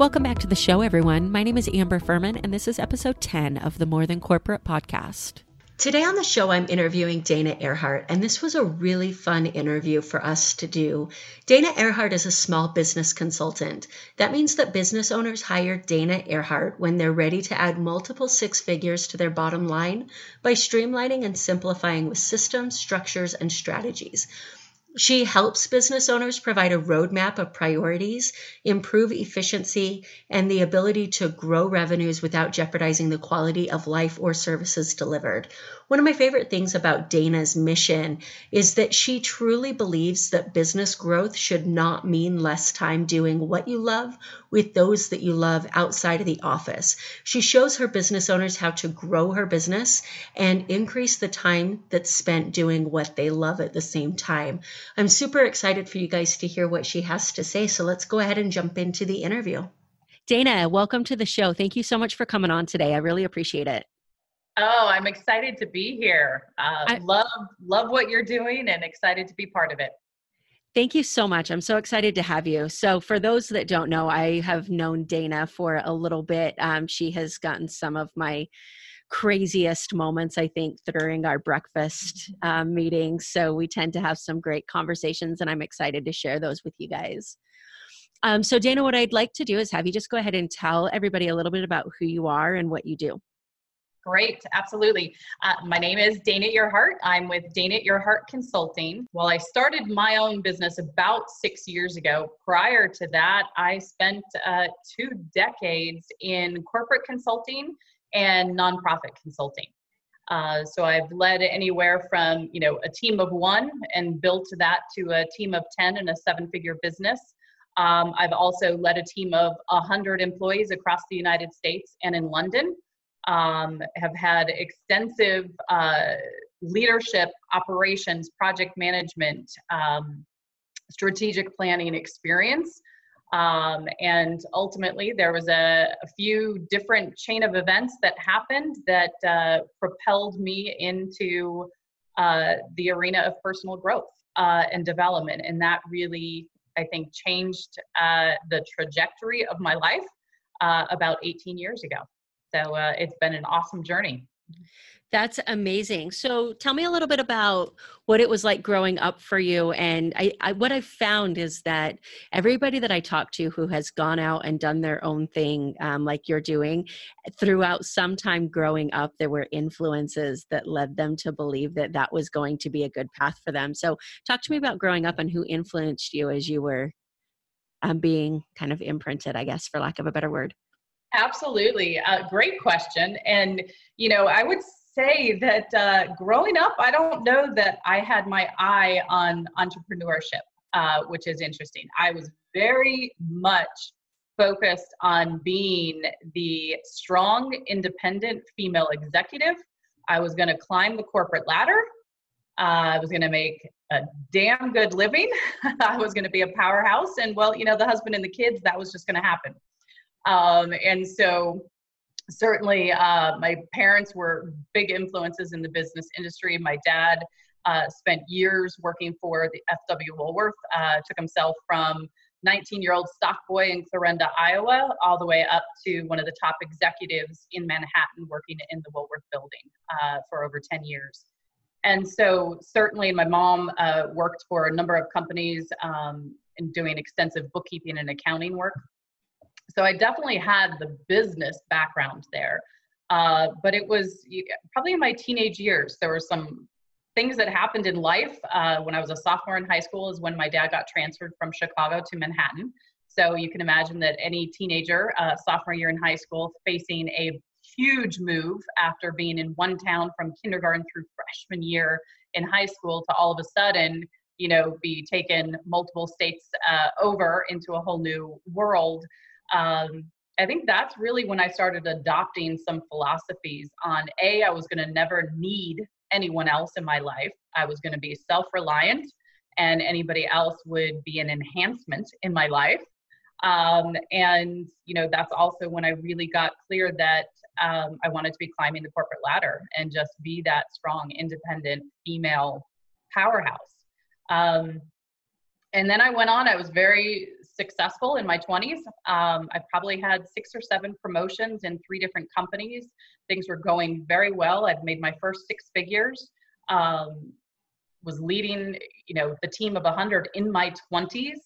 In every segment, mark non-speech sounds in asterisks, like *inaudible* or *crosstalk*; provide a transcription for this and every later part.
Welcome back to the show, everyone. My name is Amber Furman, and this is episode 10 of the More Than Corporate podcast. Today on the show, I'm interviewing Dana Earhart, and this was a really fun interview for us to do. Dana Earhart is a small business consultant. That means that business owners hire Dana Earhart when they're ready to add multiple six figures to their bottom line by streamlining and simplifying with systems, structures, and strategies. She helps business owners provide a roadmap of priorities, improve efficiency, and the ability to grow revenues without jeopardizing the quality of life or services delivered. One of my favorite things about Dana's mission is that she truly believes that business growth should not mean less time doing what you love with those that you love outside of the office. She shows her business owners how to grow her business and increase the time that's spent doing what they love at the same time. I'm super excited for you guys to hear what she has to say. So let's go ahead and jump into the interview. Dana, welcome to the show. Thank you so much for coming on today. I really appreciate it. Oh, I'm excited to be here. Uh, I, love love what you're doing and excited to be part of it. Thank you so much. I'm so excited to have you. So, for those that don't know, I have known Dana for a little bit. Um, she has gotten some of my craziest moments, I think, during our breakfast um, meetings. So, we tend to have some great conversations, and I'm excited to share those with you guys. Um, so, Dana, what I'd like to do is have you just go ahead and tell everybody a little bit about who you are and what you do. Great, absolutely. Uh, my name is Dana Earhart. I'm with Dana Earhart Consulting. Well, I started my own business about six years ago. Prior to that, I spent uh, two decades in corporate consulting and nonprofit consulting. Uh, so I've led anywhere from you know a team of one and built that to a team of ten and a seven-figure business. Um, I've also led a team of 100 employees across the United States and in London um, have had extensive uh, leadership, operations, project management, um, strategic planning experience. Um, and ultimately, there was a, a, few different chain of events that happened that uh, propelled me into uh, the arena of personal growth uh, and development. And that really, I think, changed uh, the trajectory of my life uh, about 18 years ago. So uh, it's been an awesome journey. That's amazing. So tell me a little bit about what it was like growing up for you. And I, I, what I've found is that everybody that I talk to who has gone out and done their own thing, um, like you're doing, throughout some time growing up, there were influences that led them to believe that that was going to be a good path for them. So talk to me about growing up and who influenced you as you were um, being kind of imprinted, I guess, for lack of a better word. Absolutely. Uh, great question. And, you know, I would say that uh, growing up, I don't know that I had my eye on entrepreneurship, uh, which is interesting. I was very much focused on being the strong, independent female executive. I was going to climb the corporate ladder. Uh, I was going to make a damn good living. *laughs* I was going to be a powerhouse. And, well, you know, the husband and the kids, that was just going to happen. Um, and so certainly uh, my parents were big influences in the business industry. My dad uh, spent years working for the FW Woolworth, uh, took himself from 19 year old stock boy in Clarinda, Iowa, all the way up to one of the top executives in Manhattan working in the Woolworth building uh, for over 10 years. And so, certainly, my mom uh, worked for a number of companies um, and doing extensive bookkeeping and accounting work so I definitely had the business background there. Uh, but it was probably in my teenage years. There were some things that happened in life. Uh, when I was a sophomore in high school, is when my dad got transferred from Chicago to Manhattan. So you can imagine that any teenager, uh, sophomore year in high school, facing a huge move after being in one town from kindergarten through freshman year in high school to all of a sudden, you know, be taken multiple states uh, over into a whole new world um, I think that's really when I started adopting some philosophies on A, I was going to never need anyone else in my life. I was going to be self reliant, and anybody else would be an enhancement in my life. Um, and, you know, that's also when I really got clear that um, I wanted to be climbing the corporate ladder and just be that strong, independent female powerhouse. Um, and then I went on, I was very successful in my 20s. Um, I probably had six or seven promotions in three different companies. Things were going very well. I'd made my first six figures. Um, was leading, you know, the team of 100 in my 20s.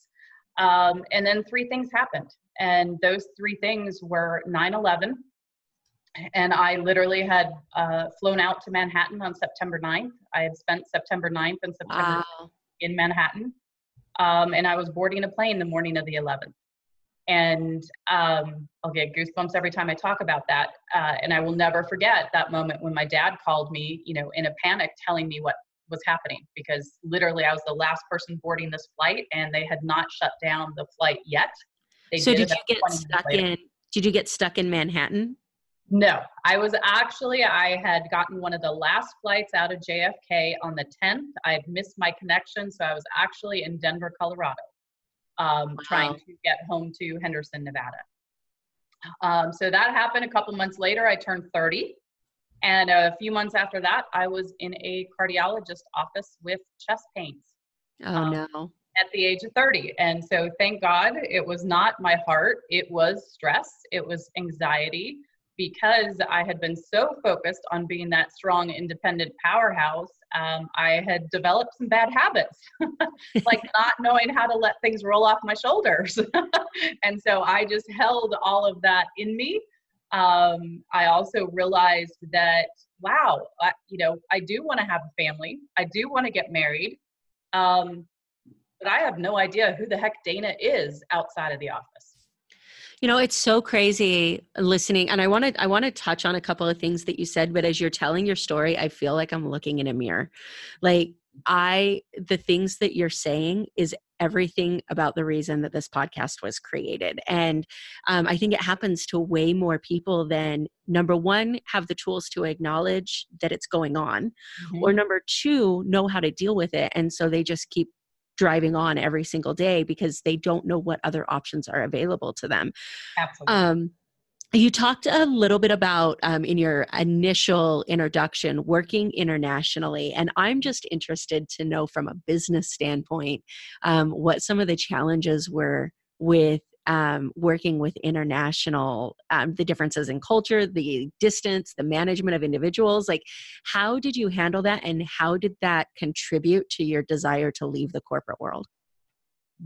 Um, and then three things happened. And those three things were 9 11. And I literally had uh, flown out to Manhattan on September 9th. I had spent September 9th and September wow. in Manhattan um, and I was boarding a plane the morning of the 11th. And um, I'll get goosebumps every time I talk about that. Uh, and I will never forget that moment when my dad called me, you know, in a panic, telling me what was happening because literally I was the last person boarding this flight, and they had not shut down the flight yet. They so did, did you get stuck in? Did you get stuck in Manhattan? No, I was actually, I had gotten one of the last flights out of JFK on the 10th. I had missed my connection, so I was actually in Denver, Colorado, um, wow. trying to get home to Henderson, Nevada. Um, so that happened a couple months later. I turned 30. And a few months after that, I was in a cardiologist office with chest pains. Oh, um, no. At the age of 30. And so thank God it was not my heart, it was stress, it was anxiety because I had been so focused on being that strong, independent powerhouse, um, I had developed some bad habits, *laughs* like *laughs* not knowing how to let things roll off my shoulders. *laughs* and so I just held all of that in me. Um, I also realized that, wow, I, you know, I do want to have a family, I do want to get married. Um, but I have no idea who the heck Dana is outside of the office. You know, it's so crazy listening and I want to I want to touch on a couple of things that you said, but as you're telling your story, I feel like I'm looking in a mirror. Like I the things that you're saying is everything about the reason that this podcast was created. And um, I think it happens to way more people than number one, have the tools to acknowledge that it's going on, mm-hmm. or number two, know how to deal with it. And so they just keep driving on every single day because they don't know what other options are available to them. Absolutely. Um, you talked a little bit about um, in your initial introduction working internationally, and I'm just interested to know from a business standpoint um, what some of the challenges were with um, working with international, um, the differences in culture, the distance, the management of individuals. Like, how did you handle that, and how did that contribute to your desire to leave the corporate world?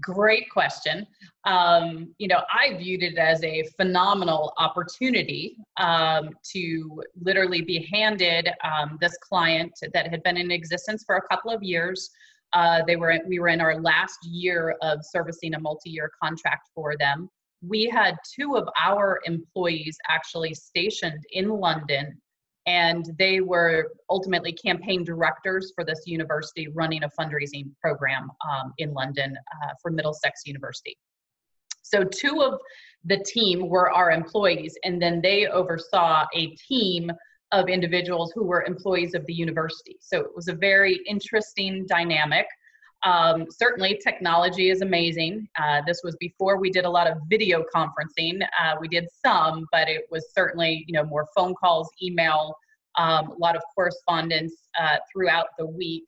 Great question. Um, you know, I viewed it as a phenomenal opportunity um, to literally be handed um, this client that had been in existence for a couple of years uh, they were we were in our last year of servicing a multi-year contract for them. We had two of our employees actually stationed in London, and they were ultimately campaign directors for this university running a fundraising program um, in London uh, for Middlesex University. So two of the team were our employees, and then they oversaw a team of individuals who were employees of the university. So it was a very interesting dynamic. Um, certainly, technology is amazing. Uh, this was before we did a lot of video conferencing. Uh, we did some, but it was certainly you know more phone calls, email, um, a lot of correspondence uh, throughout the week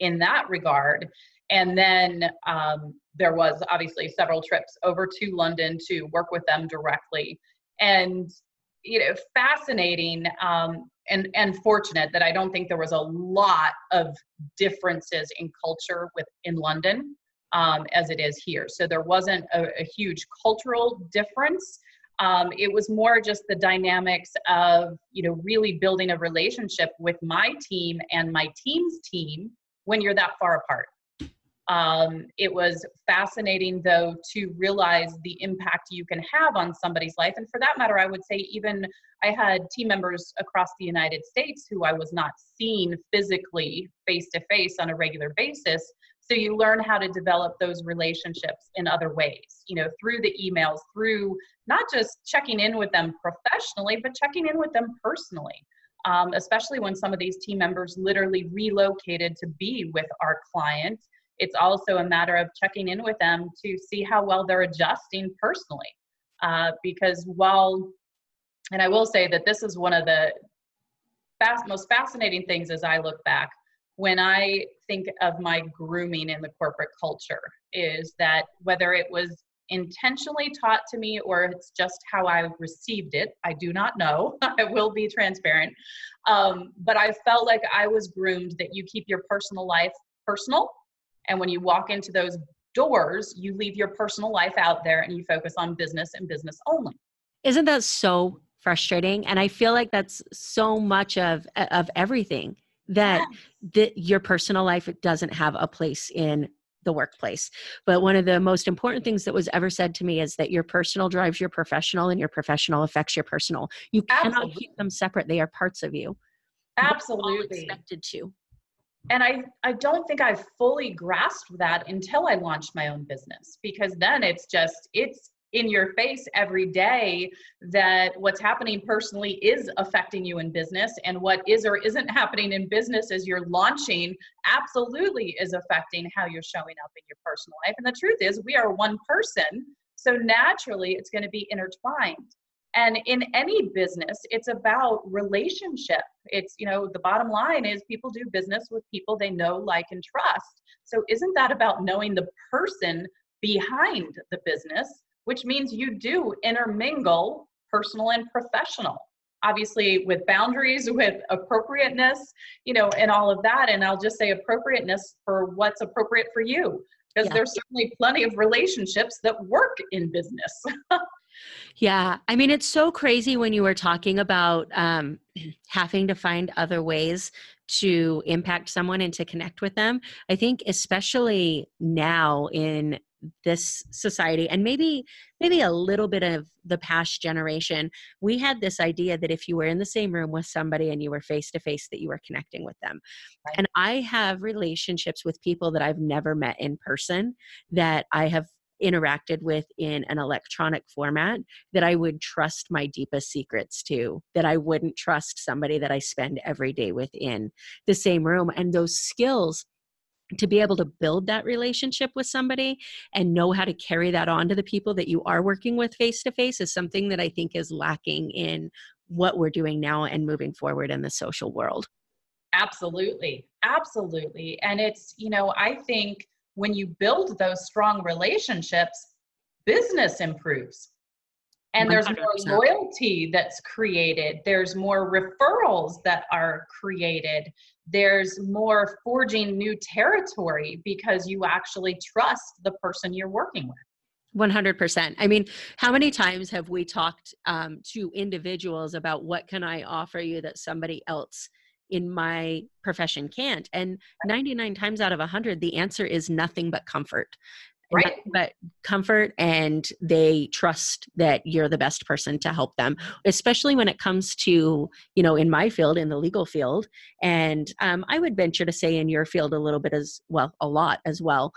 in that regard. And then um, there was obviously several trips over to London to work with them directly. And you know fascinating um, and and fortunate that I don't think there was a lot of differences in culture with in London um, as it is here. So there wasn't a, a huge cultural difference. Um, it was more just the dynamics of you know really building a relationship with my team and my team's team when you're that far apart. Um, it was fascinating, though, to realize the impact you can have on somebody's life. And for that matter, I would say even I had team members across the United States who I was not seeing physically face to face on a regular basis so you learn how to develop those relationships in other ways you know through the emails through not just checking in with them professionally but checking in with them personally um, especially when some of these team members literally relocated to be with our client it's also a matter of checking in with them to see how well they're adjusting personally uh, because while and i will say that this is one of the fast, most fascinating things as i look back when I think of my grooming in the corporate culture is that whether it was intentionally taught to me or it's just how I received it, I do not know. *laughs* I will be transparent. Um, but I felt like I was groomed that you keep your personal life personal. And when you walk into those doors, you leave your personal life out there and you focus on business and business only. Isn't that so frustrating? And I feel like that's so much of uh, of everything that that your personal life doesn't have a place in the workplace. But one of the most important things that was ever said to me is that your personal drives your professional and your professional affects your personal. You cannot Absolutely. keep them separate. They are parts of you. Absolutely. Expected to. And I, I don't think I fully grasped that until I launched my own business because then it's just, it's in your face every day that what's happening personally is affecting you in business and what is or isn't happening in business as you're launching absolutely is affecting how you're showing up in your personal life. And the truth is we are one person so naturally it's going to be intertwined and in any business it's about relationship. It's you know the bottom line is people do business with people they know like and trust. So isn't that about knowing the person behind the business which means you do intermingle personal and professional? Obviously with boundaries *laughs* with appropriateness you know and all of that. And i'll just say appropriateness for what's appropriate for you because yeah. there's certainly plenty of relationships that work in business *laughs* yeah i mean it's so crazy when you were talking about um, *clears throat* having to find other ways to impact someone and to connect with them i think especially now in this society and maybe maybe a little bit of the past generation we had this idea that if you were in the same room with somebody and you were face to face that you were connecting with them right. and i have relationships with people that i've never met in person that i have interacted with in an electronic format that I would trust my deepest secrets to, that I wouldn't trust somebody that I spend every day with in the same room. And those skills to be able to build that relationship with somebody and know how to carry that on to the people that you are working with face to face is something that I think is lacking in what we're doing now and moving forward in the social world. Absolutely. Absolutely. And it's, you know, I think when you build those strong relationships, business improves. And there's 100%. more loyalty that's created. There's more referrals that are created there's more forging new territory because you actually trust the person you're working with. 100% i mean how many times have we talked um, to individuals about what can i offer you that somebody else in my profession can't. And 99 times out of 100 the answer is nothing but comfort. Right. but comfort and they trust that you're the best person to help them especially when it comes to you know in my field in the legal field. And um, i would venture to say in your field a little bit as well a lot as well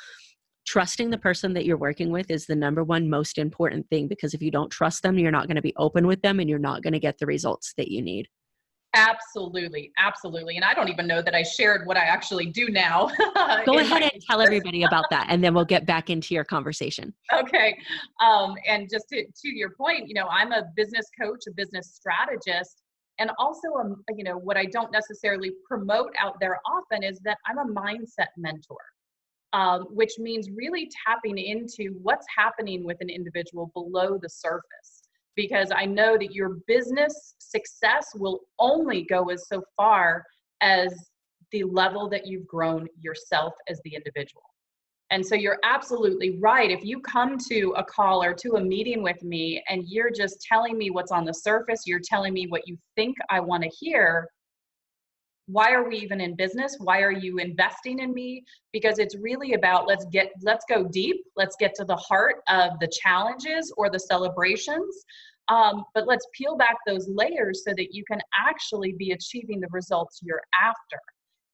trusting the person that you're working with is the number one most important thing because if you don't trust them you're not going to be open with them and you're not going to get the results that you need Absolutely, absolutely. And I don't even know that I shared what I actually do now. *laughs* Go ahead and tell *laughs* everybody about that, and then we'll get back into your conversation. Okay. Um, and just to, to your point, you know, I'm a business coach, a business strategist, and also, um, you know, what I don't necessarily promote out there often is that I'm a mindset mentor. Um, which means really tapping into what's happening with an individual below the surface because I know that your business success will only go as so far as the level that you've grown yourself as the individual. And so you're absolutely right. If you come to a call or to a meeting with me and you're just telling me what's on the surface, you're telling me what you think I want to hear, why are we even in business? Why are you investing in me? Because it's really about let's get let's go deep. Let's get to the heart of the challenges or the celebrations. Um, but let's peel back those layers so that you can actually be achieving the results you're after.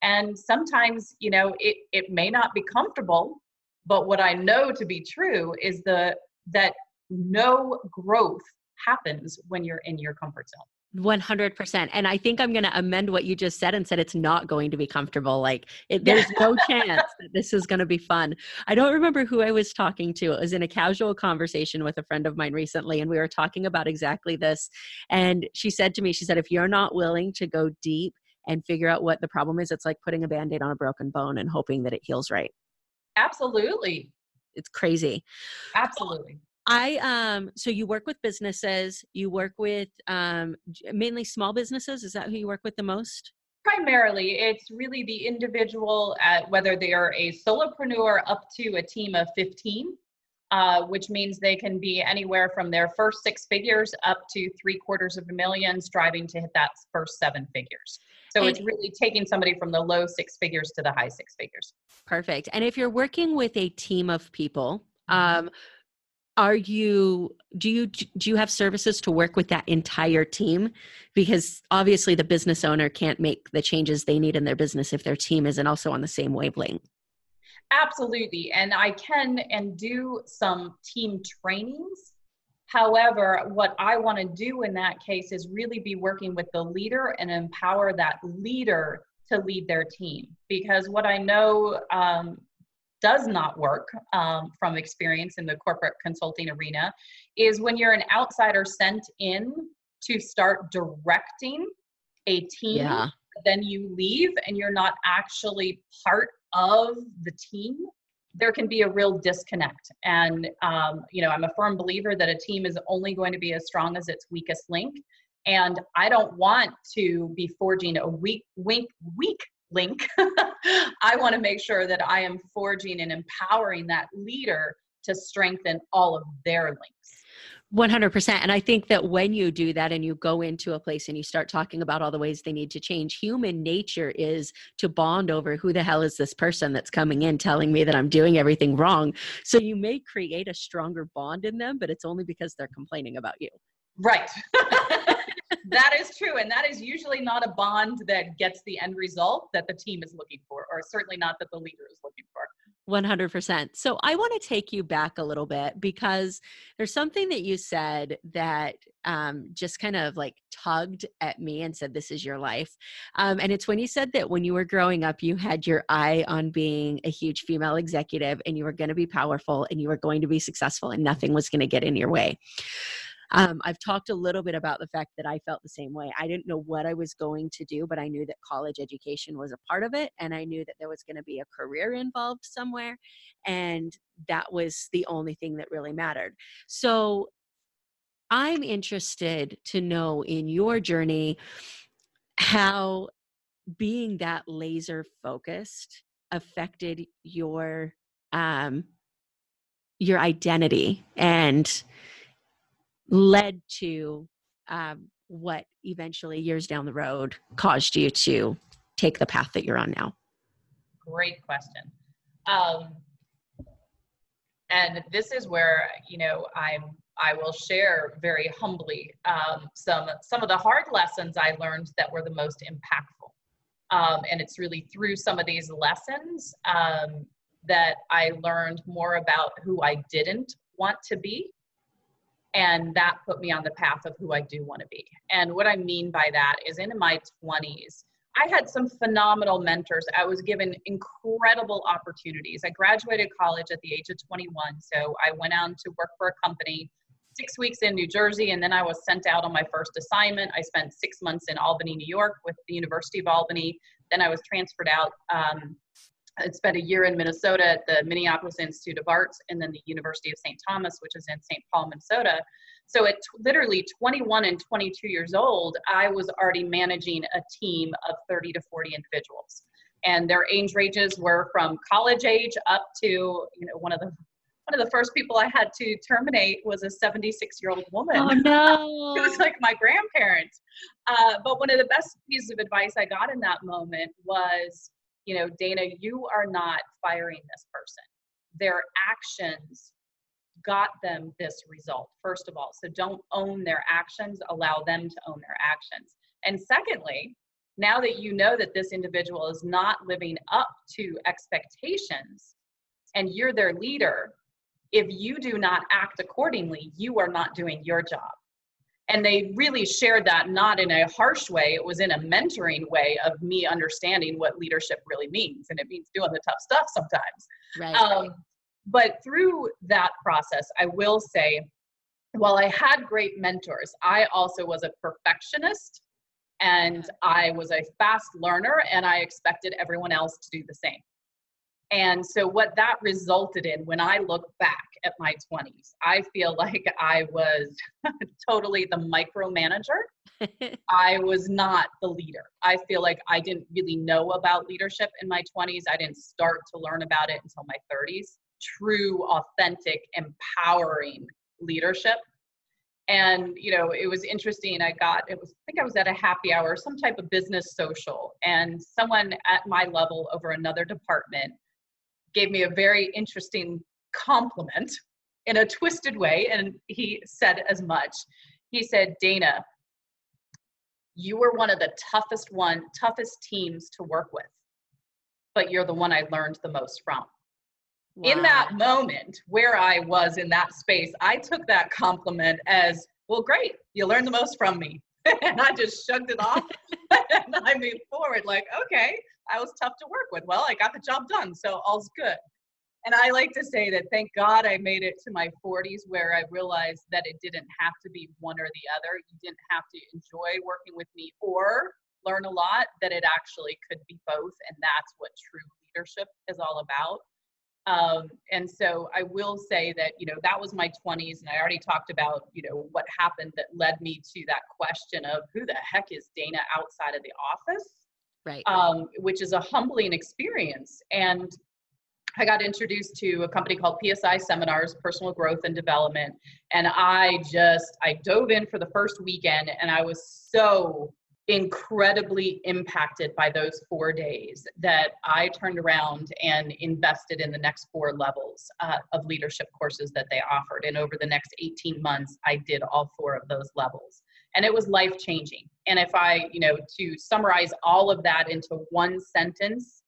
And sometimes, you know, it, it may not be comfortable, but what I know to be true is the that no growth happens when you're in your comfort zone. 100% and i think i'm going to amend what you just said and said it's not going to be comfortable. Like it, there's no chance that this is going to be fun. I don't remember who i was talking to. It was in a casual conversation with a friend of mine recently and we were talking about exactly this. And she said to me she said if you're not willing to go deep and figure out what the problem is it's like putting a band-aid on a broken bone and hoping that it heals right. Absolutely. It's crazy. Absolutely I um so you work with businesses, you work with um mainly small businesses, is that who you work with the most? Primarily, it's really the individual at whether they are a solopreneur up to a team of 15. Uh, which means they can be anywhere from their first six figures up to three quarters of a million, striving to hit that first seven figures. So and it's really taking somebody from the low six figures to the high six figures. Perfect. And if you're working with a team of people, mm-hmm. um, are you do you do you have services to work with that entire team? Because obviously the business owner can't make the changes they need in their business if their team isn't also on the same wavelength. Absolutely and i can and do some team trainings. However what i want to do in that case is really be working with the leader and empower that leader to lead their team. Because what i know um, does not work um, from experience in the corporate consulting arena is when you're an outsider sent in to start directing a team yeah. then you leave and you're not actually part of the team there can be a real disconnect and um, you know i'm a firm believer that a team is only going to be as strong as its weakest link and i don't want to be forging a weak weak, weak link. *laughs* I want to make sure that I am forging and empowering that leader to strengthen all of their links. 100%. And I think that when you do that and you go into a place and you start talking about all the ways they need to change, human nature is to bond over who the hell is this person that's coming in telling me that I'm doing everything wrong. So you may create a stronger bond in them, but it's only because they're complaining about you. Right. *laughs* that is true. And that is usually not a bond that gets the end result that the team is looking for, or certainly not that the leader is looking for. 100%. So I want to take you back a little bit because there's something that you said that um, just kind of like tugged at me and said, This is your life. Um, and it's when you said that when you were growing up, you had your eye on being a huge female executive and you were going to be powerful and you were going to be successful and nothing was going to get in your way. Um, I've talked a little bit about the fact that I felt the same way. I didn't know what I was going to do, but I knew that college education was a part of it. And I knew that there was going to be a career involved somewhere. And that was the only thing that really mattered. So I'm interested to know in your journey how being that laser focused affected your um your identity and led to um, what eventually years down the road caused you to take the path that you're on now? Great question. Um, and this is where you know I'm I will share very humbly um, some some of the hard lessons I learned that were the most impactful. Um, and it's really through some of these lessons um, that I learned more about who I didn't want to be and that put me on the path of who I do want to be. And what I mean by that is in my 20s, I had some phenomenal mentors. I was given incredible opportunities. I graduated college at the age of 21, so I went on to work for a company six weeks in New Jersey, and then I was sent out on my first assignment. I spent six months in Albany, New York, with the University of Albany. Then I was transferred out um, I spent a year in Minnesota at the Minneapolis Institute of Arts and then the University of St. Thomas, which is in St. Paul, Minnesota. So at t- literally 21 and 22 years old, I was already managing a team of 30 to 40 individuals. And their age ranges were from college age up to, you know, one of the one of the first people I had to terminate was a 76 year old woman. Oh *laughs* no! it was like my grandparents. Uh, but one of the best pieces of advice I got in that moment was you know, Dana, you are not firing this person. Their actions got them this result, first of all. So don't own their actions, allow them to own their actions. And secondly, now that you know that this individual is not living up to expectations and you're their leader, if you do not act accordingly, you are not doing your job. And they really shared that not in a harsh way, it was in a mentoring way of me understanding what leadership really means. And it means doing the tough stuff sometimes. Right. Um, but through that process, I will say, while I had great mentors, I also was a perfectionist and I was a fast learner and I expected everyone else to do the same. And so, what that resulted in when I look back at my 20s, I feel *laughs* like I was *laughs* totally the micromanager. *laughs* I was not the leader. I feel like I didn't really know about leadership in my 20s. I didn't start to learn about it until my 30s. True, authentic, empowering leadership and you know it was interesting i got it was i think i was at a happy hour some type of business social and someone at my level over another department gave me a very interesting compliment in a twisted way and he said as much he said dana you were one of the toughest one toughest teams to work with but you're the one i learned the most from Wow. In that moment where I was in that space, I took that compliment as, well, great, you learned the most from me. *laughs* and I just shrugged it off *laughs* and I moved forward, like, okay, I was tough to work with. Well, I got the job done, so all's good. And I like to say that thank God I made it to my 40s where I realized that it didn't have to be one or the other. You didn't have to enjoy working with me or learn a lot, that it actually could be both. And that's what true leadership is all about. Um, and so I will say that, you know, that was my 20s. And I already talked about, you know, what happened that led me to that question of who the heck is Dana outside of the office? Right. Um, which is a humbling experience. And I got introduced to a company called PSI Seminars, Personal Growth and Development. And I just, I dove in for the first weekend and I was so incredibly impacted by those four days that I turned around and invested in the next four levels uh, of leadership courses that they offered. And over the next 18 months, I did all four of those levels. And it was life changing. And if I, you know, to summarize all of that into one sentence,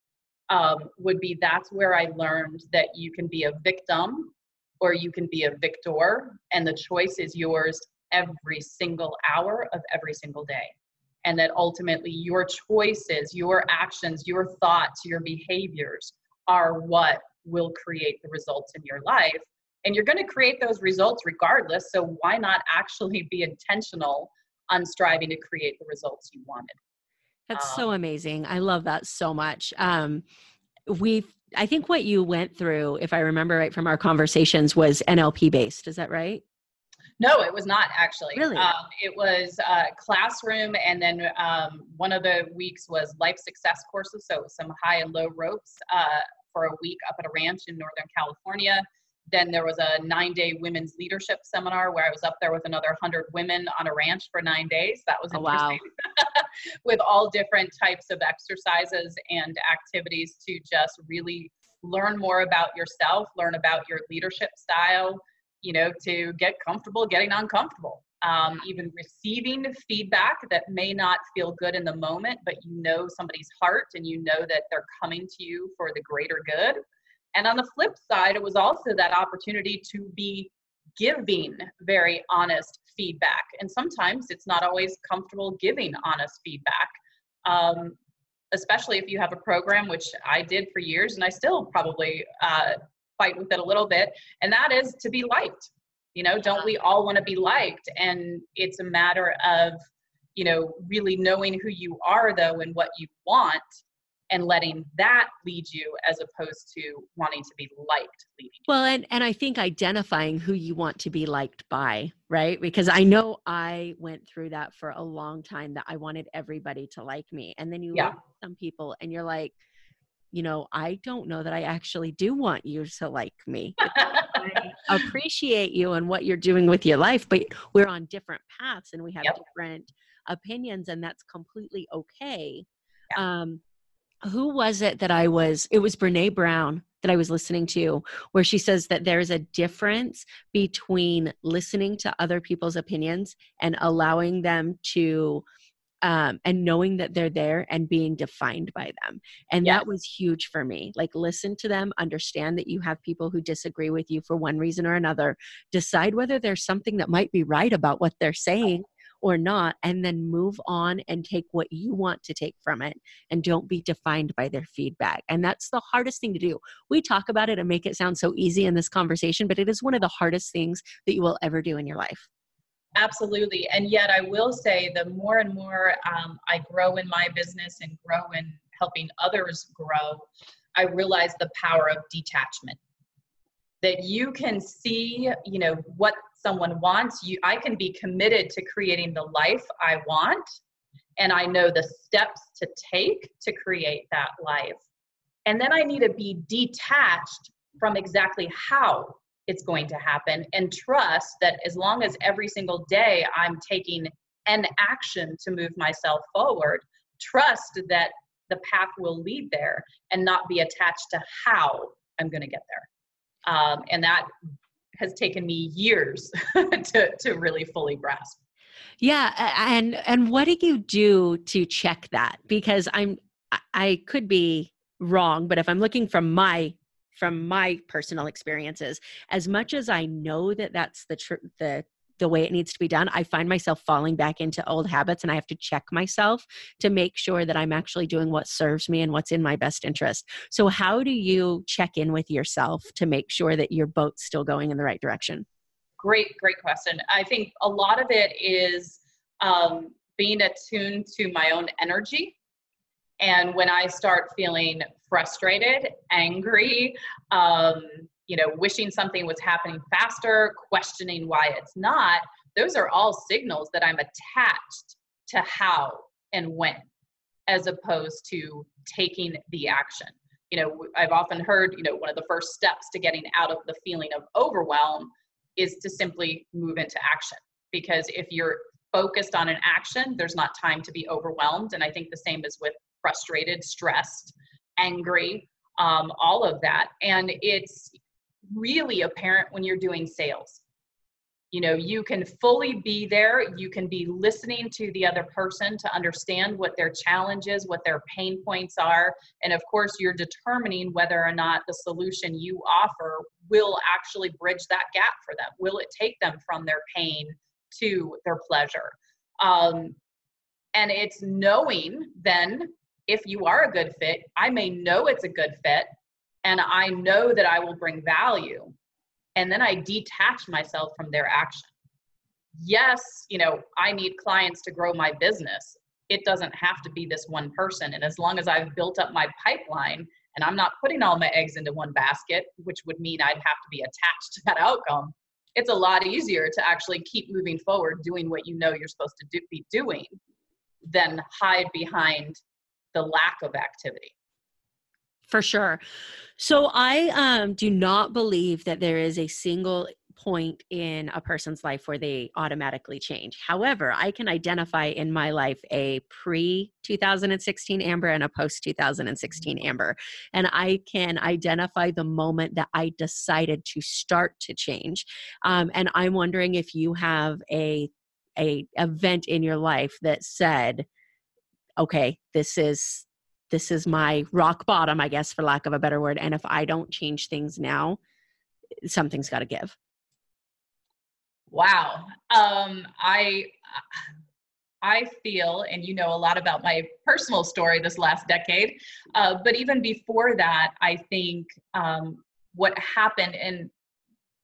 um, would be that's where I learned that you can be a victim or you can be a victor, and the choice is yours every single hour of every single day and that ultimately your choices, your actions, your thoughts, your behaviors are what will create the results in your life. And you're going to create those results regardless. So why not actually be intentional on striving to create the results you wanted? That's um, so amazing. I love that so much. Um, we I think what you went through, if I remember right from our conversations, was NLP based. Is that right? No, it was not actually. Really? Um, it was uh, classroom, and then um, one of the weeks was life success courses. So it was some high and low ropes uh, for a week up at a ranch in Northern California. Then there was a nine day women's leadership seminar where I was up there with another 100 women on a ranch for nine days. That was interesting. Oh, wow. *laughs* with all different types of exercises and activities to just really learn more about yourself, learn about your leadership style, you know, to get comfortable getting uncomfortable. Um, even receiving feedback that may not feel good in the moment, but you know somebody's heart and you know that they're coming to you for the greater good. And on the flip side, it was also that opportunity to be giving very honest feedback. And sometimes it's not always comfortable giving honest feedback, um, especially if you have a program, which I did for years and I still probably uh, fight with it a little bit, and that is to be liked. You know, don't we all want to be liked? And it's a matter of, you know, really knowing who you are though and what you want and letting that lead you as opposed to wanting to be liked leading you. well and and i think identifying who you want to be liked by right because i know i went through that for a long time that i wanted everybody to like me and then you yeah. look at some people and you're like you know, I don't know that I actually do want you to like me. *laughs* I appreciate you and what you're doing with your life, but we're on different paths and we have yep. different opinions, and that's completely okay. Um, who was it that I was? It was Brene Brown that I was listening to, where she says that there's a difference between listening to other people's opinions and allowing them to um, and knowing that they're there and being defined by them. And yes. that was huge for me. Like, listen to them, understand that you have people who disagree with you for one reason or another, decide whether there's something that might be right about what they're saying or not, and then move on and take what you want to take from it and don't be defined by their feedback. And that's the hardest thing to do. We talk about it and make it sound so easy in this conversation, but it is one of the hardest things that you will ever do in your life. Absolutely. And yet, I will say the more and more um, I grow in my business and grow in helping others grow, I realize the power of detachment. That you can see, you know, what someone wants. You, I can be committed to creating the life I want, and I know the steps to take to create that life. And then I need to be detached from exactly how it's going to happen and trust that as long as every single day I'm taking an action to move myself forward, trust that the path will lead there and not be attached to how I'm going to get there. Um, and that has taken me years *laughs* to, to really fully grasp. Yeah, and and what do you do to check that? Because I'm I could be wrong, but if I'm looking from my from my personal experiences as much as i know that that's the tr- the the way it needs to be done i find myself falling back into old habits and i have to check myself to make sure that i'm actually doing what serves me and what's in my best interest. So how do you check in with yourself to make sure that your boat's still going in the right direction? Great great question. I think a lot of it is um, being attuned to my own energy and when I start feeling frustrated, angry, um, you know, wishing something was happening faster, questioning why it's not, those are all signals that I'm attached to how and when, as opposed to taking the action. You know, I've often heard, you know, one of the first steps to getting out of the feeling of overwhelm is to simply move into action. Because if you're focused on an action, there's not time to be overwhelmed. And I think the same is with frustrated, stressed, angry, um, all of that. And it's really apparent when you're doing sales. You know, you can fully be there, you can be listening to the other person to understand what their challenges, what their pain points are. And of course, you're determining whether or not the solution you offer will actually bridge that gap for them. Will it take them from their pain to their pleasure? Um, and it's knowing then if you are a good fit, I may know it's a good fit and I know that I will bring value. And then I detach myself from their action. Yes, you know, I need clients to grow my business. It doesn't have to be this one person. And as long as I've built up my pipeline and I'm not putting all my eggs into one basket, which would mean I'd have to be attached to that outcome, it's a lot easier to actually keep moving forward doing what you know you're supposed to do, be doing than hide behind the lack of activity for sure so i um, do not believe that there is a single point in a person's life where they automatically change. However, I can identify in my life a pre 2016 Amber and a post 2016 Amber. And I can identify the moment that I decided to start to change. Um, and I'm wondering if you have a a event in your life that said, okay, this is this is my rock bottom, I guess, for lack of a better word. And if I don't change things now, something's got to give. Wow. Um, I I feel, and you know a lot about my personal story this last decade, uh, but even before that, I think um, what happened, and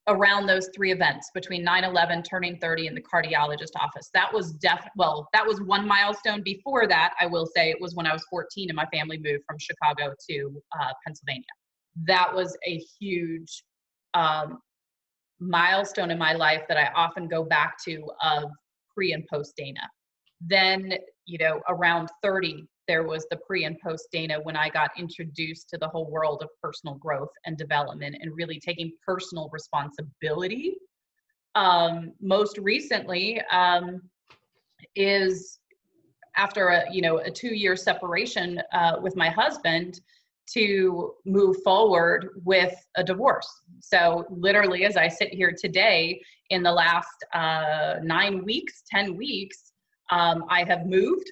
around those three events between 9-11 turning 30 in the cardiologist office. That was def well that was one milestone. Before that i will say it was when i was 14 and my family moved from chicago to uh, pennsylvania. That was a huge um, milestone in my life that i often go back to of pre and post dana then you know around 30 there was the pre and post Dana when I got introduced to the whole world of personal growth and development and really taking personal responsibility. Um, most recently um, is after a you know a two year separation uh, with my husband to move forward with a divorce. So literally, as I sit here today, in the last uh, nine weeks, ten weeks, um, I have moved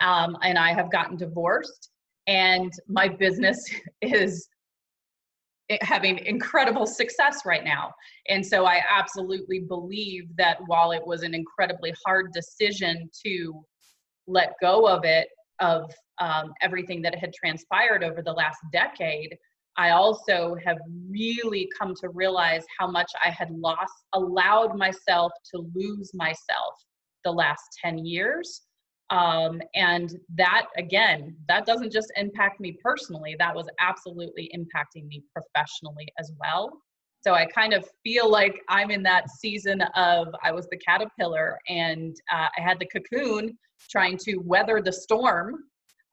um, and I have gotten divorced, and my business *laughs* is having incredible success right now. And so I absolutely believe that while it was an incredibly hard decision to let go of it, of um, everything that had transpired over the last decade, I also have really come to realize how much I had lost, allowed myself to lose myself the last 10 years. Um, and that, again, that doesn't just impact me personally, that was absolutely impacting me professionally as well. So I kind of feel like I'm in that season of I was the caterpillar and uh, I had the cocoon trying to weather the storm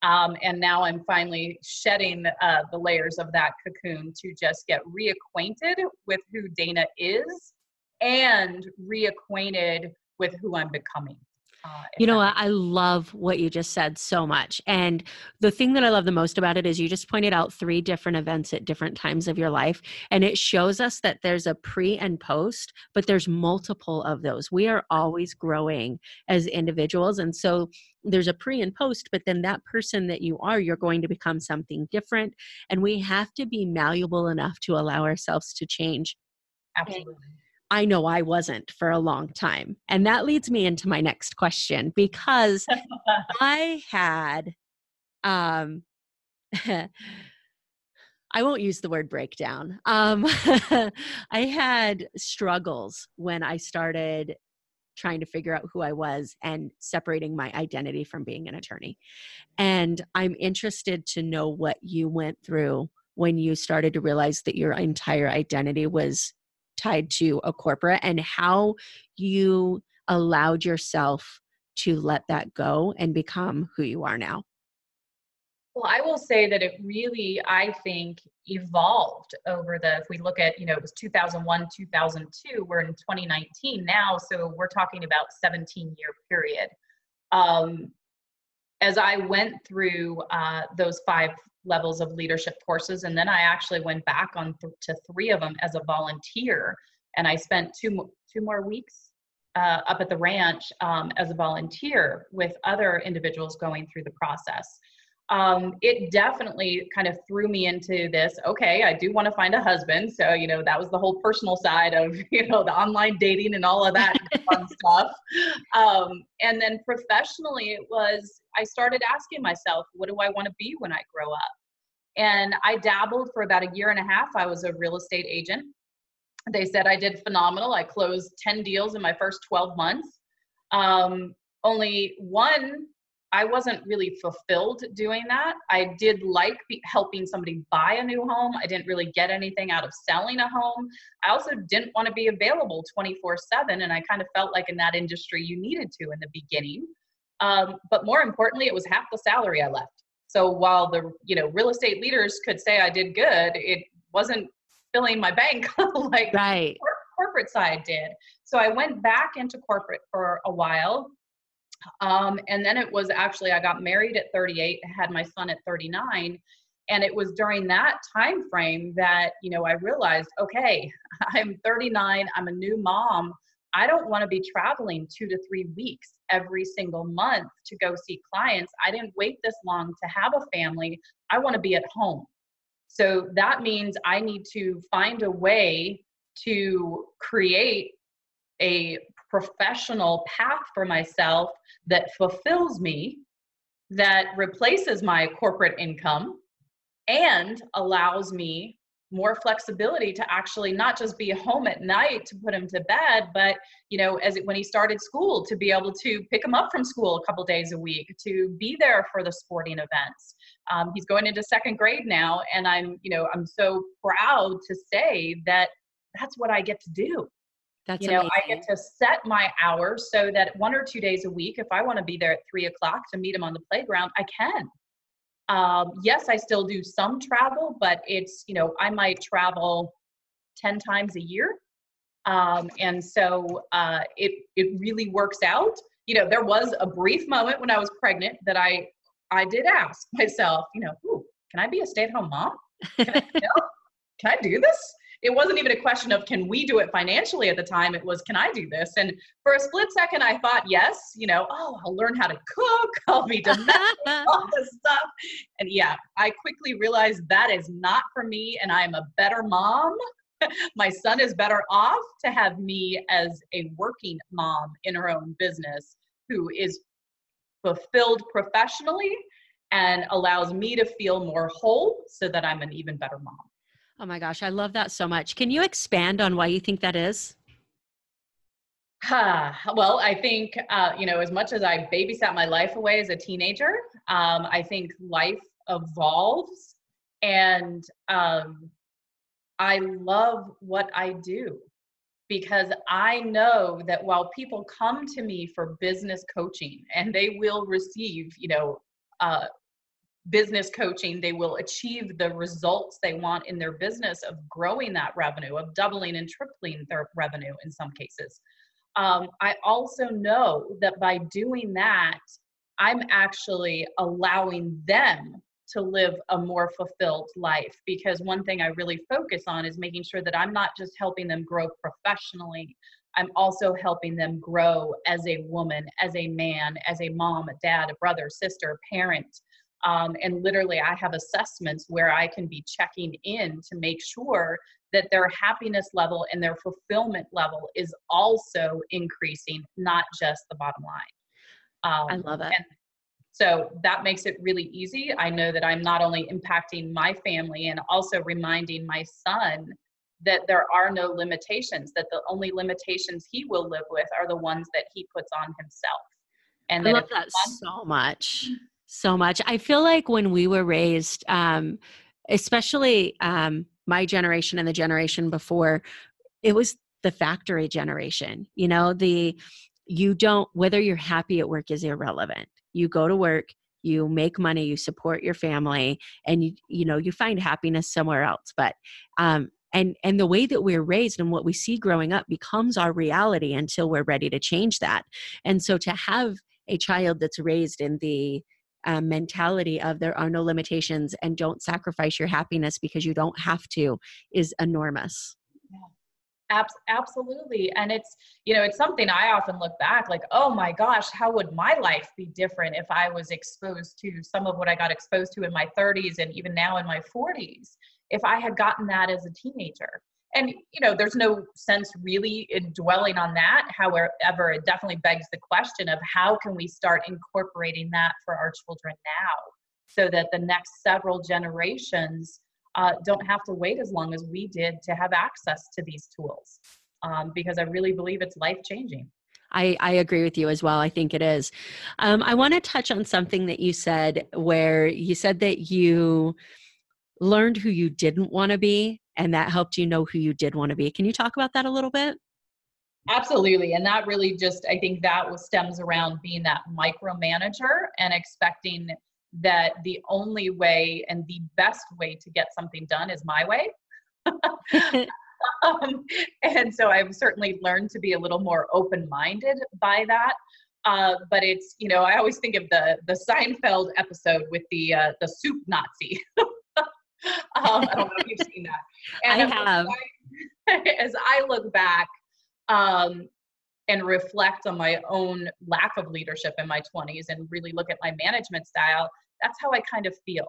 um, and now I'm finally shedding uh, the layers of that cocoon to just get reacquainted with who Dana is and reacquainted with who I'm becoming. Uh, you know, I love what you just said so much. And the thing that I love the most about it is you just pointed out three different events at different times of your life. And it shows us that there's a pre and post, but there's multiple of those. We are always growing as individuals. And so there's a pre and post, but then that person that you are, you're going to become something different. And we have to be malleable enough to allow ourselves to change. Absolutely. I know I wasn't for a long time. And that leads me into my next question because *laughs* I had um *laughs* I won't use the word breakdown. Um *laughs* I had struggles when I started trying to figure out who I was and separating my identity from being an attorney. And I'm interested to know what you went through when you started to realize that your entire identity was tied to a corporate and how you allowed yourself to let that go and become who you are now? Well, I will say that it really, I think, evolved over the, if we look at, you know, it was 2001, 2002, we're in 2019 now, so we're talking about 17 year period. Um, as I went through uh, those five levels of leadership courses. And then I actually went back on th- to three of them as a volunteer. And I spent two, two more weeks uh, up at the ranch um, as a volunteer with other individuals going through the process. Um, it definitely kind of threw me into this okay i do want to find a husband so you know that was the whole personal side of *laughs* you know the online dating and all of that *laughs* fun stuff um, and then professionally it was i started asking myself what do i want to be when i grow up and I dabbled for about a year and a half. I was a real estate agent. They said I did phenomenal. I closed 10 deals in my first 12 months. Um, only one, I wasn't really fulfilled doing that. I did like be- helping somebody buy a new home. I didn't really get anything out of selling a home. I also didn't want to be available 24 7. And I kind of felt like in that industry you needed to in the beginning. Um, but more importantly, it was half the salary I left. So while the you know real estate leaders could say I did good, it wasn't filling my bank *laughs* like right. corporate side did. So I went back into corporate for a while. Um, and then it was actually I got married at 38, had my son at 39, and it was during that time frame that you know I realized, okay, *laughs* I'm 39, I'm a new mom. I don't want to be traveling two to three weeks every single month to go see clients. I didn't wait this long to have a family. I want to be at home. So that means I need to find a way to create a professional path for myself that fulfills me, that replaces my corporate income, and allows me more flexibility to actually not just be home at night to put him to bed but you know as it, when he started school to be able to pick him up from school a couple days a week to be there for the sporting events. Um, he's going into second grade now and i'm you know i'm so proud to say that that's what i get to do that's you know amazing. i get to set my hours so that one or two days a week if i want to be there at three o'clock to meet him on the playground i can um, yes, I still do some travel, but it's, you know, I might travel 10 times a year. Um, and so uh, it, it really works out. You know, there was a brief moment when I was pregnant that I, I did ask *laughs* myself, you know, can I be a stay at home mom? Can I, *laughs* you know, can I do this? It wasn't even a question of can we do it financially at the time. It was, can I do this? And for a split second, I thought, yes, you know, oh, I'll learn how to cook, *laughs* I'll be domestic, *laughs* all this stuff. And yeah, I quickly realized that is not for me, and I'm a better mom. *laughs* My son is better off to have me as a working mom in her own business who is fulfilled professionally and allows me to feel more whole so that I'm an even better mom. Oh my gosh, I love that so much. Can you expand on why you think that is? well, I think, uh, you know, as much as I babysat my life away as a teenager, um, I think life evolves and um, I love what I do because I know that while people come to me for business coaching and they will receive, you know, uh, business coaching, they will achieve the results they want in their business of growing that revenue, of doubling and tripling their revenue in some cases. Um, I also know that by doing that, I'm actually allowing them to live a more fulfilled life because one thing I really focus on is making sure that I'm not just helping them grow professionally. I'm also helping them grow as a woman, as a man, as a mom, a dad, a brother, sister, parent. Um, and literally, I have assessments where I can be checking in to make sure that their happiness level and their fulfillment level is also increasing, not just the bottom line. Um, I love it. So that makes it really easy. I know that I'm not only impacting my family and also reminding my son that there are no limitations, that the only limitations he will live with are the ones that he puts on himself. And I love that so much. So much. I feel like when we were raised, um, especially um, my generation and the generation before, it was the factory generation. You know, the you don't whether you're happy at work is irrelevant you go to work you make money you support your family and you you know you find happiness somewhere else but um and and the way that we're raised and what we see growing up becomes our reality until we're ready to change that and so to have a child that's raised in the um, mentality of there are no limitations and don't sacrifice your happiness because you don't have to is enormous. Absolutely. And it's you know it's something i often look back like oh my gosh how would my life be different if i was exposed to some of what i got exposed to in my 30s and even now in my 40s if i had gotten that as a teenager and you know there's no sense really in dwelling on that however it definitely begs the question of how can we start incorporating that for our children now so that the next several generations uh, don't have to wait as long as we did to have access to these tools um, because I really believe it's life changing. I, I agree with you as well. I think it is. Um, I want to touch on something that you said where you said that you learned who you didn't want to be and that helped you know who you did want to be. Can you talk about that a little bit? Absolutely. And that really just, I think that was stems around being that micromanager and expecting that the only way and the best way to get something done is my way. *laughs* *laughs* um, and so I've certainly learned to be a little more open minded by that. Uh, but it's you know I always think of the the Seinfeld episode with the uh, the soup Nazi. *laughs* *laughs* um, I don't know if you've seen that. And I have. *laughs* as I look back um, and reflect on my own lack of leadership in my 20s and really look at my management style, that's how I kind of feel.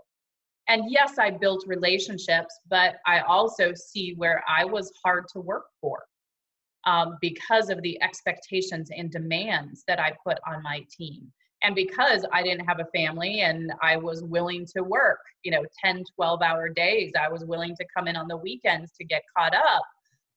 And yes, I built relationships, but I also see where I was hard to work for um, because of the expectations and demands that I put on my team. And because I didn't have a family and I was willing to work, you know, 10, 12 hour days, I was willing to come in on the weekends to get caught up.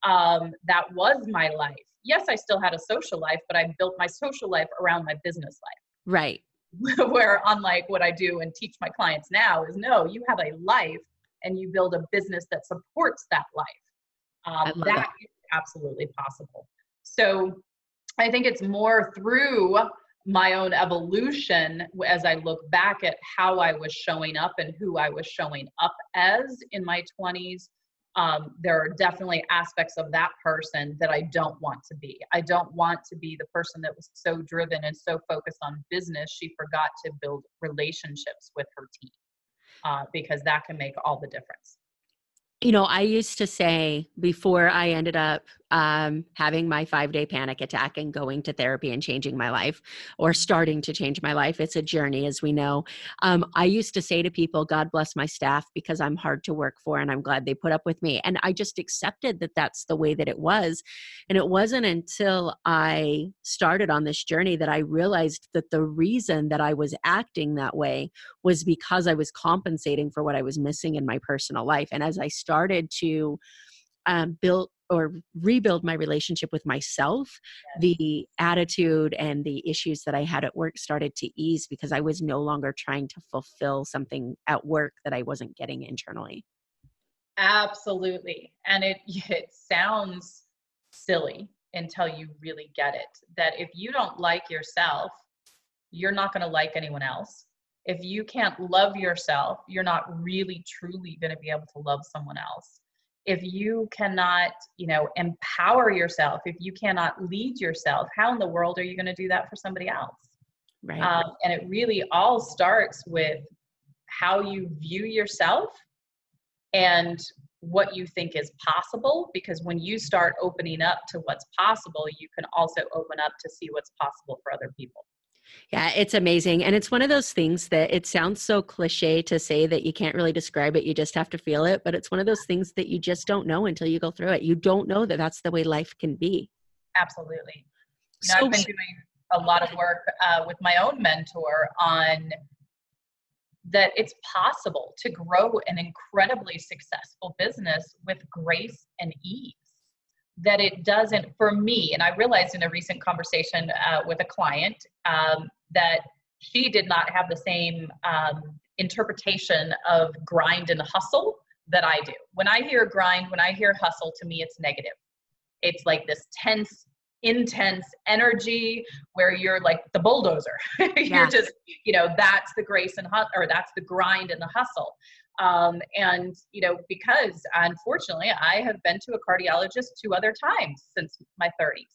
Um, that was my life. Yes, I still had a social life, but I built my social life around my business life. Right. *laughs* where unlike what I do and teach my clients now is no, you have a life and you build a business that supports that life. Um, that, that is absolutely possible. So I think it's more through my own evolution as I look back at how I was showing up and who I was showing up as in my 20s um, there are definitely aspects of that person that I don't want to be. I don't want to be the person that was so driven and so focused on business, she forgot to build relationships with her team uh, because that can make all the difference. You know, I used to say before I ended up um, having my five day panic attack and going to therapy and changing my life or starting to change my life. It's a journey, as we know. Um, I used to say to people, God bless my staff because I'm hard to work for and I'm glad they put up with me. And I just accepted that that's the way that it was. And it wasn't until I started on this journey that I realized that the reason that I was acting that way was because I was compensating for what I was missing in my personal life. And as I started to um, build or rebuild my relationship with myself, the attitude and the issues that I had at work started to ease because I was no longer trying to fulfill something at work that I wasn't getting internally. Absolutely. And it *laughs* it sounds silly until you really get it that if you don't like yourself, you're not going to like anyone else. If you can't love yourself, you're not really truly going to be able to love someone else if you cannot you know empower yourself if you cannot lead yourself how in the world are you going to do that for somebody else? Right. Um, and it really all starts with how you view yourself and what you think is possible because when you start opening up to what's possible you can also open up to see what's possible for other people yeah, it's amazing. And it's one of those things that it sounds so cliche to say that you can't really describe it. You just have to feel it. But it's one of those things that you just don't know until you go through it. You don't know that that's the way life can be. Absolutely. so, I've been doing a lot of work uh, with my own mentor on that it's possible to grow an incredibly successful business with grace and ease that it doesn't for me and i realized in a recent conversation uh, with a client um, that she did not have the same um, interpretation of grind and hustle that i do. When i hear grind when i hear hustle to me it's negative. It's like this tense intense energy where you're like the bulldozer. *laughs* You're just you know that's the grace and hustle or that's the grind and the hustle um, and, you know, because unfortunately I have been to a cardiologist two other times since my 30s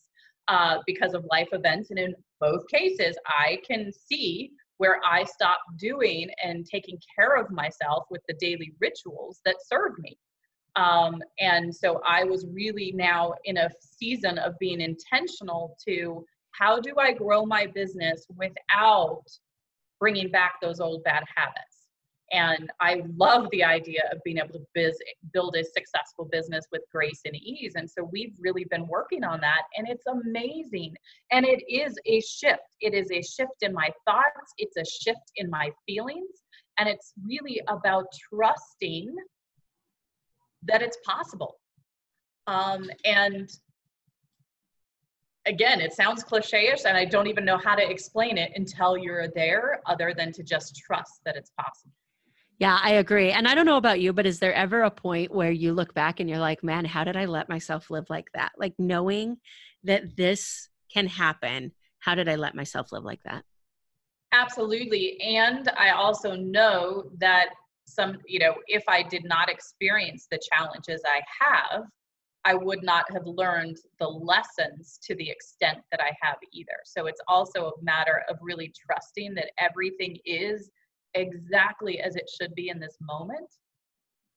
uh, because of life events. And in both cases, I can see where I stopped doing and taking care of myself with the daily rituals that serve me. Um, and so I was really now in a season of being intentional to how do I grow my business without bringing back those old bad habits? And I love the idea of being able to biz, build a successful business with grace and ease. And so we've really been working on that, and it's amazing. And it is a shift. It is a shift in my thoughts, it's a shift in my feelings. And it's really about trusting that it's possible. Um, and again, it sounds cliche-ish, and I don't even know how to explain it until you're there, other than to just trust that it's possible. Yeah, I agree. And I don't know about you, but is there ever a point where you look back and you're like, man, how did I let myself live like that? Like knowing that this can happen, how did I let myself live like that? Absolutely. And I also know that some, you know, if I did not experience the challenges I have, I would not have learned the lessons to the extent that I have either. So it's also a matter of really trusting that everything is exactly as it should be in this moment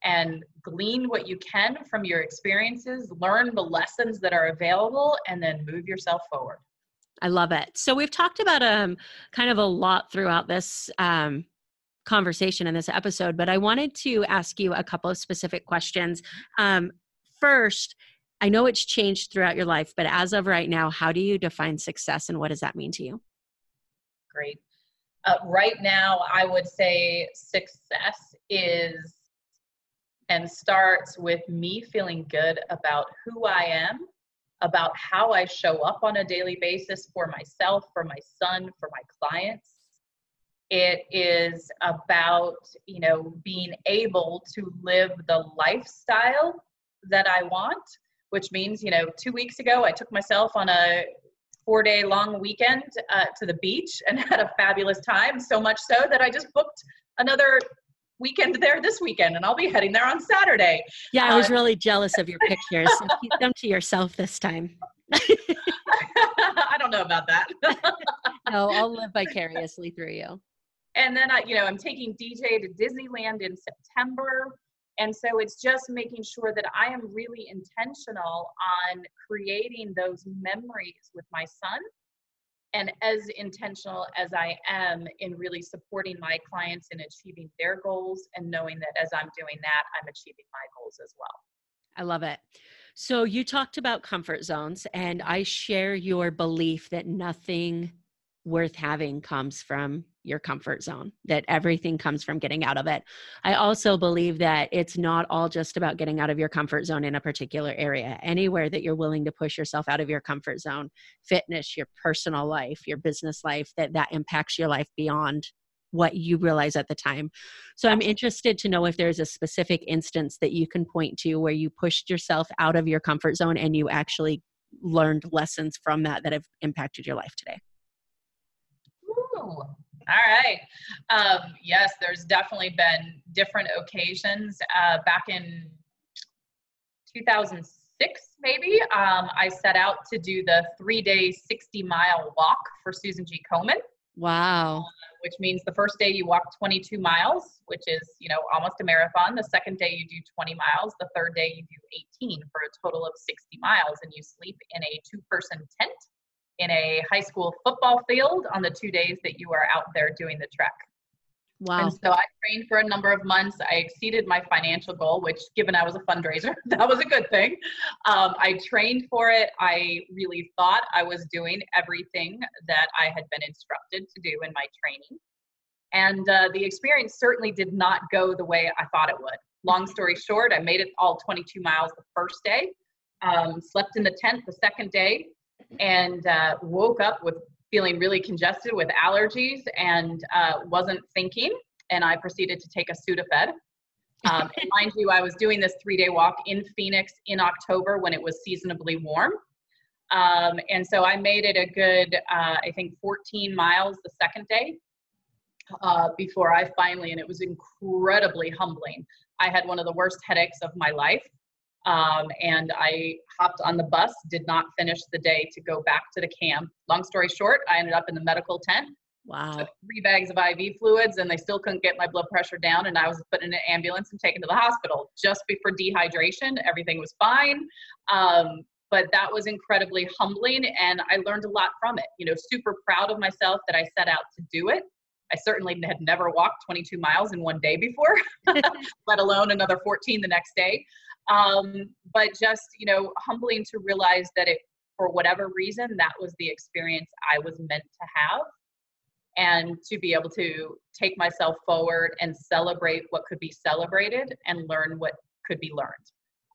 and glean what you can from your experiences, learn the lessons that are available, and then move yourself forward. I love it. So we've talked about um kind of a lot throughout this um conversation in this episode, but I wanted to ask you a couple of specific questions. Um first, I know it's changed throughout your life, but as of right now, how do you define success and what does that mean to you? Great. Uh, right now, I would say success is and starts with me feeling good about who I am, about how I show up on a daily basis for myself, for my son, for my clients. It is about, you know, being able to live the lifestyle that I want, which means, you know, two weeks ago I took myself on a four day long weekend uh, to the beach and *laughs* had a fabulous time. So much so that I just booked another weekend there this weekend and I'll be heading there on Saturday. Yeah, I was uh, really jealous of your *laughs* pictures. so keep them to yourself this time. *laughs* I don't know about that. no, I'll live vicariously through you. And then I, you know, I'm taking DJ to Disneyland in September And so it's just making sure that I am really intentional on creating those memories with my son and as intentional as I am in really supporting my clients in achieving their goals and knowing that as I'm doing that, I'm achieving my goals as well. I love it. So you talked about comfort zones, and I share your belief that nothing worth having comes from your comfort zone, that everything comes from getting out of it. I also believe that it's not all just about getting out of your comfort zone in a particular area. Anywhere that you're willing to push yourself out of your comfort zone, fitness, your personal life, your business life, that that impacts your life beyond what you realize at the time. So I'm interested to know if there's a specific instance that you can point to where you pushed yourself out of your comfort zone and you actually learned lessons from that that have impacted your life today. Ooh, right. Um, yes, there's definitely been different occasions. Uh, back in 2006, maybe, um, I set out to do the three day, 60 mile walk for Susan G. Komen. Wow. which means the first day you walk 22 miles, which is, you know, almost a marathon. The second day you do 20 miles. The third day you do 18 for a total of 60 miles. And you sleep in a two person tent in a high school football field on the two days that you are out there doing the trek. Wow. And so I trained for a number of months. I exceeded my financial goal, which, given I was a fundraiser, *laughs* that was a good thing. Um, I trained for it. I really thought I was doing everything that I had been instructed to do in my training. And uh, the experience certainly did not go the way I thought it would. Long story short, I made it all 22 miles the first day, um, slept in the tent the second day, and uh, woke up with feeling really congested with allergies and uh, wasn't thinking. And I proceeded to take a Sudafed. Um, and *laughs* mind you, I was doing this three day walk in Phoenix in October when it was seasonably warm. Um, and so I made it a good, uh, I think, 14 miles the second day uh, before I finally, and it was incredibly humbling. I had one of the worst headaches of my life. Um, and I hopped on the bus, did not finish the day to go back to the camp. Long story short, I ended up in the medical tent. Wow. Took three bags of IV fluids, and they still couldn't get my blood pressure down. And I was put in an ambulance and taken to the hospital just before dehydration. Everything was fine. Um, but that was incredibly humbling, and I learned a lot from it. You know, super proud of myself that I set out to do it. I certainly had never walked 22 miles in one day before, *laughs* *laughs* let alone another 14 the next day. Um, but just, you know, humbling to realize that it, for whatever reason, that was the experience I was meant to have. And to be able to take myself forward and celebrate what could be celebrated and learn what could be learned.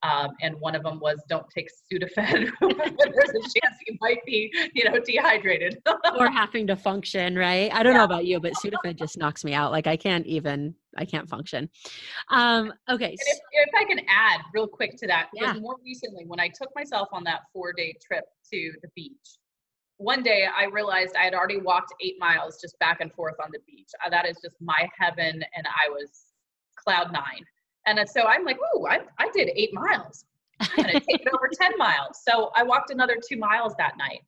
Um, and one of them was don't take Sudafed. *laughs* There's a chance you might be, you know, dehydrated *laughs* or having to function, right? I don't yeah. know about you, but Sudafed just knocks me out. Like I can't even, I can't function. Um, okay. If, if, I can add real quick to that, because yeah. more recently, when I took myself on that four-day trip to the beach, one day I realized I had already walked eight miles just back and forth on the beach. Uh, that is just my heaven, and I was cloud nine and so I'm like, ooh, I, I did eight miles. I'm going to take it over 10 miles. So I walked another two miles that night.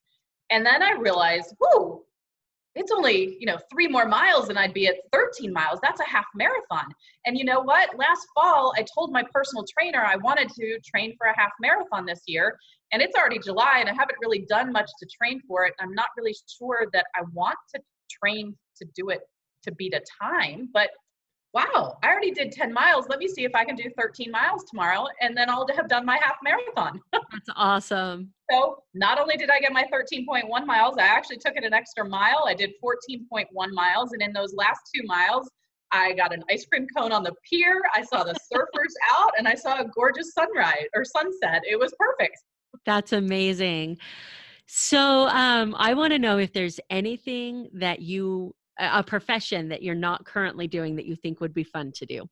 And then I realized, ooh, it's only, you know, three more miles and I'd be at 13 miles. That's a half marathon. And you know what? Last fall, I told my personal trainer I wanted to train for a half marathon this year. And it's already July and I haven't really done much to train for it. I'm not really sure that I want to train to do it to beat a time, but wow, I already did 10 miles. Let me see if I can do 13 miles tomorrow, and then I'll have done my half marathon. *laughs* That's awesome. So not only did I get my 13.1 miles, I actually took it an extra mile. I did 14.1 miles, and in those last two miles, I got an ice cream cone on the pier. I saw the *laughs* surfers out, and I saw a gorgeous sunrise or sunset. It was perfect. That's amazing. So um, I want to know if there's anything that you a profession that you're not currently doing that you think would be fun to do?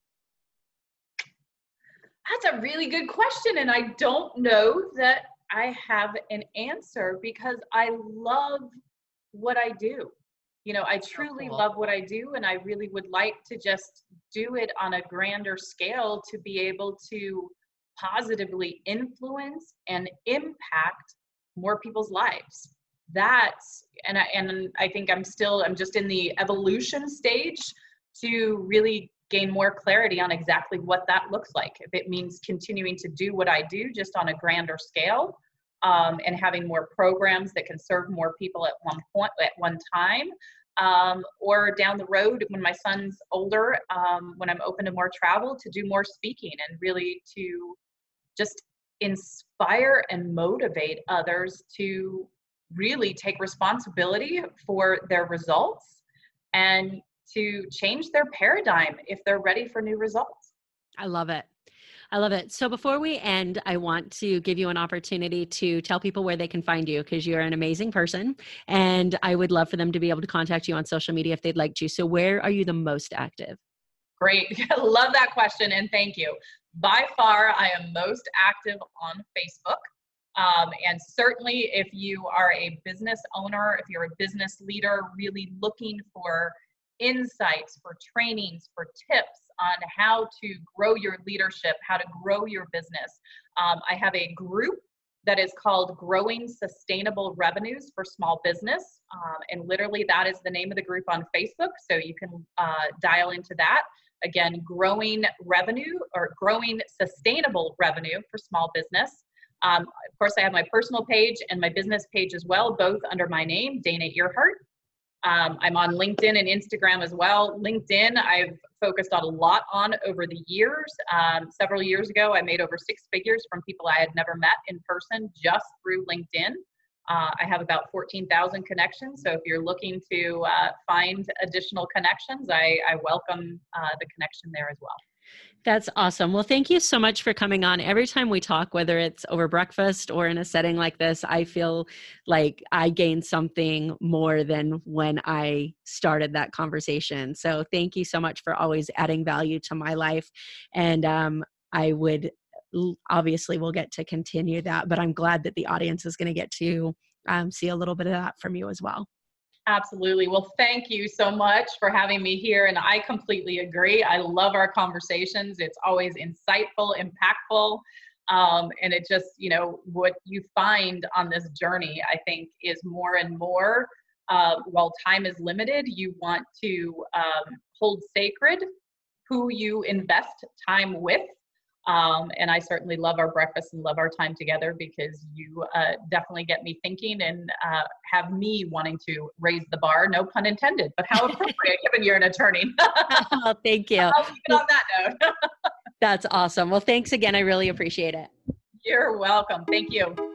That's a really good question. And I don't know that I have an answer because I love what I do. You know, I oh, truly cool. love what I do, and I really would like to just do it on a grander scale to be able to positively influence and impact more people's lives that's and I, and I think I'm still I'm just in the evolution stage to really gain more clarity on exactly what that looks like. If it means continuing to do what I do just on a grander scale um, and having more programs that can serve more people at one point at one time, um, or down the road when my son's older, um, when I'm open to more travel, to do more speaking and really to just inspire and motivate others to really take responsibility for their results and to change their paradigm if they're ready for new results. I love it. I love it. So before we end, I want to give you an opportunity to tell people where they can find you because you're an amazing person and I would love for them to be able to contact you on social media if they'd like to. So where are you the most active? Great. *laughs* love that question and thank you. By far, I am most active on Facebook. Um, and certainly, if you are a business owner, if you're a business leader, really looking for insights, for trainings, for tips on how to grow your leadership, how to grow your business, um, I have a group that is called Growing Sustainable Revenues for Small Business. Um, and literally, that is the name of the group on Facebook. So you can uh, dial into that. Again, growing revenue or growing sustainable revenue for small business. Um, of course, I have my personal page and my business page as well, both under my name, Dana Earhart. Um, I'm on LinkedIn and Instagram as well. LinkedIn, I've focused on a lot on over the years. Um, several years ago, I made over six figures from people I had never met in person just through LinkedIn. Uh, I have about 14,000 connections. So if you're looking to uh, find additional connections, I, I welcome uh, the connection there as well. That's awesome. Well, thank you so much for coming on. Every time we talk, whether it's over breakfast or in a setting like this, I feel like I gain something more than when I started that conversation. So, thank you so much for always adding value to my life. And um, I would obviously we'll get to continue that, but I'm glad that the audience is going to get to um, see a little bit of that from you as well. Absolutely. Well, thank you so much for having me here. And I completely agree. I love our conversations. It's always insightful, impactful. Um, and it just, you know, what you find on this journey, I think, is more and more. Uh, while time is limited, you want to um, hold sacred who you invest time with um, and I certainly love our breakfast and love our time together because you uh, definitely get me thinking and uh, have me wanting to raise the bar. No pun intended, but how *laughs* appropriate given you're an attorney. *laughs* oh, thank you. I'll leave it on that note. *laughs* That's awesome. Well, thanks again. I really appreciate it. You're welcome. Thank you.